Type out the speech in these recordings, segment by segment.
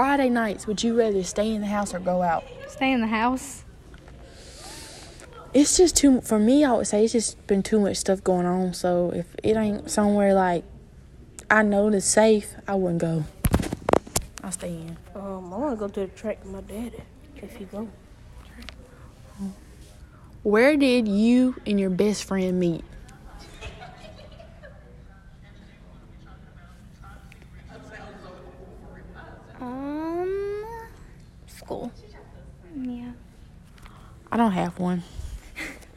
Friday nights, would you rather stay in the house or go out? Stay in the house. It's just too for me. I would say it's just been too much stuff going on. So if it ain't somewhere like I know it's safe, I wouldn't go. I'll stay in. Um, I want to go to the track with my daddy. If he go, Where did you and your best friend meet? School. Yeah. I don't have one.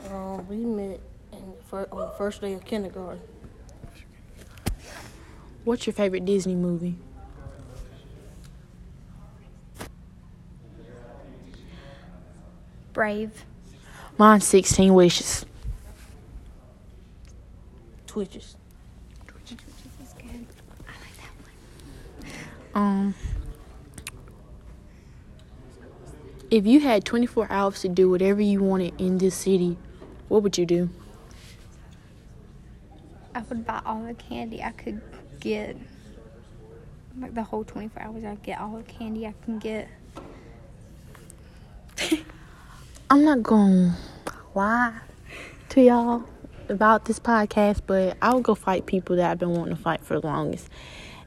um, we met in fir- on the first day of kindergarten. What's your favorite Disney movie? Brave. Mine's 16 Wishes. Twitches. Um, if you had 24 hours to do whatever you wanted in this city, what would you do? I would buy all the candy I could get. Like the whole 24 hours, I'd get all the candy I can get. I'm not gonna lie to y'all about this podcast, but I would go fight people that I've been wanting to fight for the longest.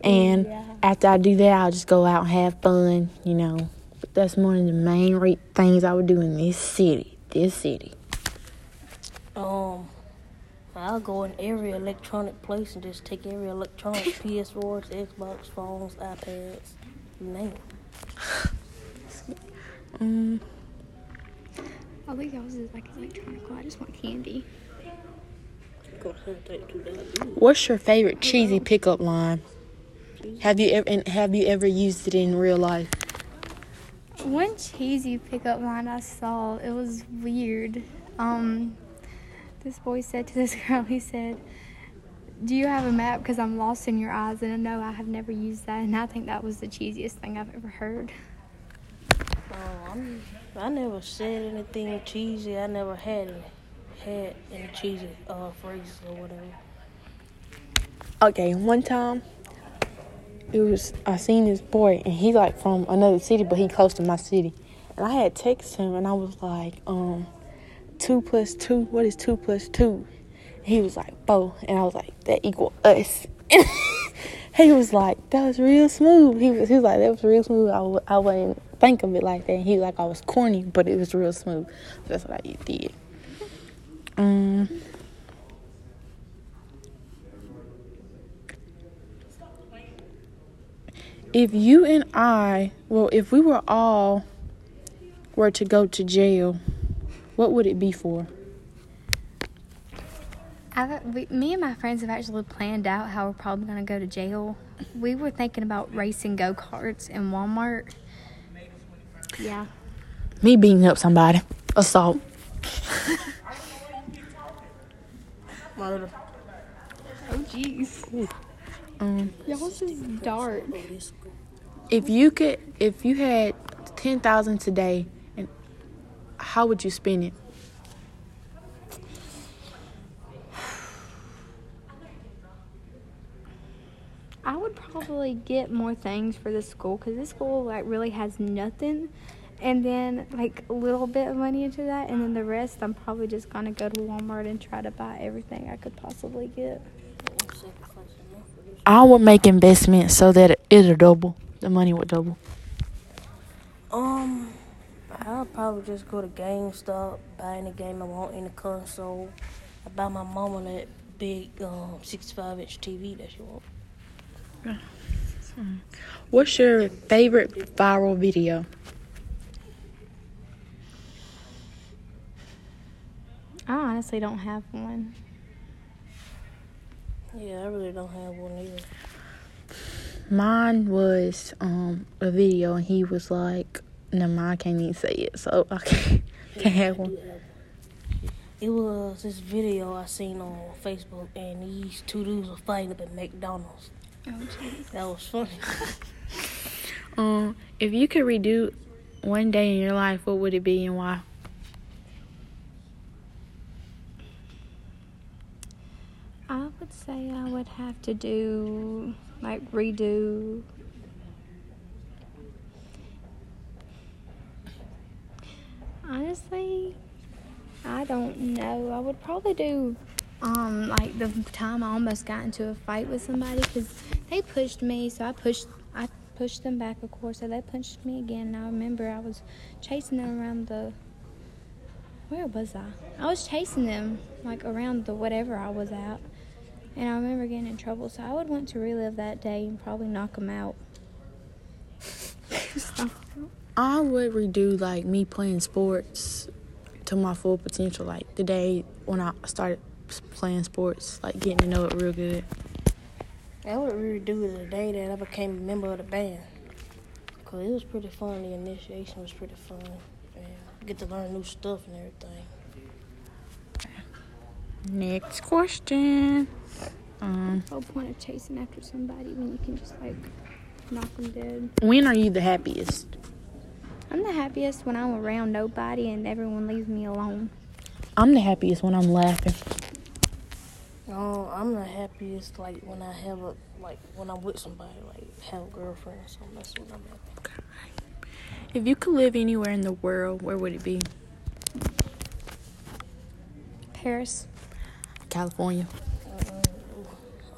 And Yeah. after I do that, I'll just go out and have fun, you know. But that's one of the main re- things I would do in this city. This city. Um, I'll go in every electronic place and just take every electronic PS4s, Xbox phones, iPads, you name it. Um, I think I was just like electronic. I just want candy. Go ahead and take two dollars. what's your favorite cheesy pickup line? Have you ever and have you ever used it in real life? One cheesy pickup line I saw, it was weird. Um, this boy said to this girl, he said, Do you have a map? Because I'm lost in your eyes. And no, I have never used that. And I think that was the cheesiest thing I've ever heard. Oh, I'm, I never said anything cheesy. I never had any, had any cheesy uh, phrases or whatever. Okay, one time it was I seen this boy and he like from another city but he close to my city. And I had texted him and I was like, um, two plus two, what is two plus two? He was like, four. And I was like, that equal us. he was like, that was real smooth. He was, he was like, that was real smooth. I, w- I wouldn't think of it like that. And he was like, I was corny, but it was real smooth. So that's what I did. Um, if you and I, well, if we were all were to go to jail, what would it be for? I've, we, me and my friends have actually planned out how we're probably going to go to jail. We were thinking about racing go karts in Walmart. Yeah. Me beating up somebody, assault. Murder. Oh, jeez. Um, Y'all just dark. if you could, if you had ten thousand today, and how would you spend it? I would probably get more things for this school because this school like really has nothing, and then like a little bit of money into that, and then the rest I'm probably just gonna go to Walmart and try to buy everything I could possibly get. I would make investments so that it'll double. The money would double. Um, I'll probably just go to GameStop, buy any game I want in the console. I buy my mama that big um 65 inch TV that she wants. What's your favorite viral video? I honestly don't have one. Yeah, I really don't have one either. Mine was um a video, and he was like, "No, mind, I can't even say it, so I can't, can't have one." It was this video I seen on Facebook, and these two dudes were fighting up at McDonald's. Oh. That was funny. Um, if you could redo one day in your life, what would it be and why? say I would have to do like redo. Honestly I don't know. I would probably do um like the time I almost got into a fight with somebody because they pushed me so I pushed I pushed them back of course so they punched me again. And I remember I was chasing them around the where was I? I was chasing them like around the whatever I was at and I remember getting in trouble. So I would want to relive that day and probably knock them out. I would redo like me playing sports to my full potential. Like the day when I started playing sports, like getting to know it real good. I would redo the day that I became a member of the band. Cause it was pretty fun. The initiation was pretty fun. And get to learn new stuff and everything. Next question. Whole point of chasing after somebody when you can just like knock them dead. when are you the happiest? I'm the happiest when I'm around nobody and everyone leaves me alone. I'm the happiest when I'm laughing. No, I'm the happiest like when I have a like when I'm with somebody, like have a girlfriend or something. That's when I'm happy. If you could live anywhere in the world, where would it be? Paris. California.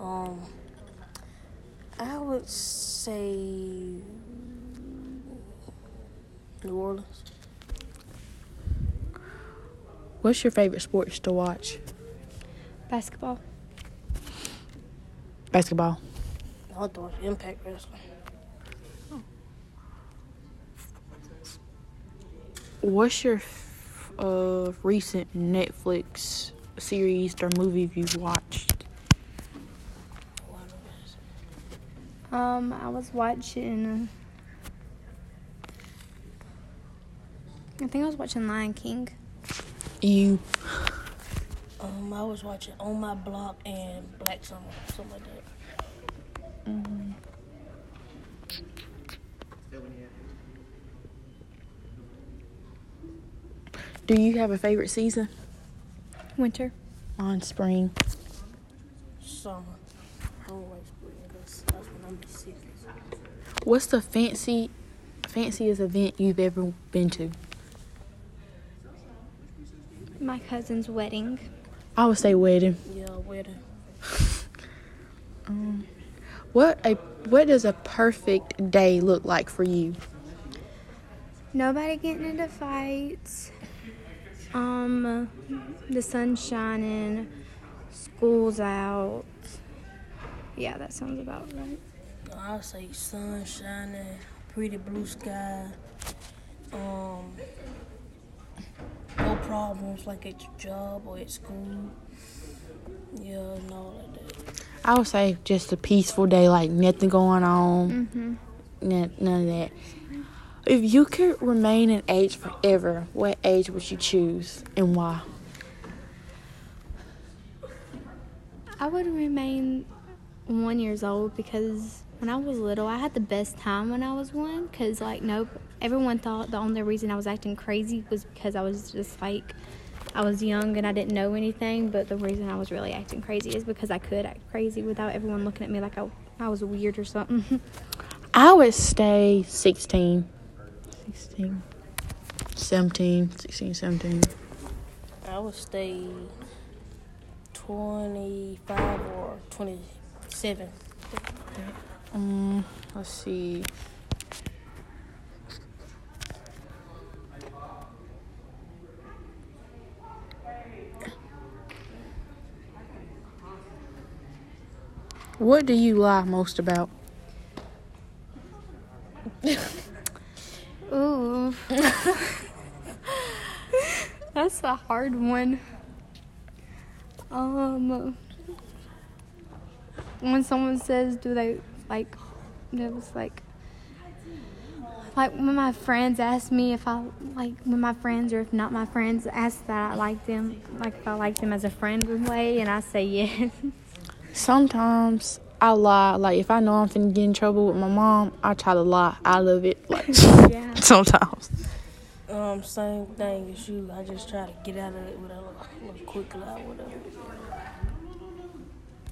Um, I would say New Orleans. What's your favorite sports to watch? Basketball. Basketball. I like to watch Impact Wrestling. What's your f- uh, recent Netflix series or movie you've watched? Um, I was watching. I think I was watching Lion King. You. Um, I was watching On My Block and Black Summer, something like that. Do you have a favorite season? Winter. On spring. Summer. I don't like spring because that's when I'm sick. What's the fancy, fanciest event you've ever been to? My cousin's wedding. I would say wedding. Yeah, wedding. Um, what a what does a perfect day look like for you? Nobody getting into fights. Um, the sun shining. School's out. Yeah, that sounds about right. I'll say sun shining, pretty blue sky. Um, no problems like at your job or at school. Yeah, and all like that. I would say just a peaceful day, like nothing going on, Mm-hmm. none, none of that. If you could remain an age forever, what age would you choose and why? I would remain one years old because when I was little, I had the best time when I was one. Because like, nope, everyone thought the only reason I was acting crazy was because I was just like, I was young and I didn't know anything. But the reason I was really acting crazy is because I could act crazy without everyone looking at me like I, I was weird or something. I would stay 16. 16. 17, 16, 17. I would stay 25 or 27. Um, let's see. What do you lie most about? Ooh. That's a hard one. Um, when someone says, do they like, it was like, like when my friends ask me if I like, when my friends or if not my friends ask that I like them, like if I like them as a friend way, and I say yes. Sometimes I lie. Like if I know I'm finna get in trouble with my mom, I try to lie out of it. Like yeah. sometimes. Um, same thing as you. I just try to get out of it with a little, little quick lie, whatever.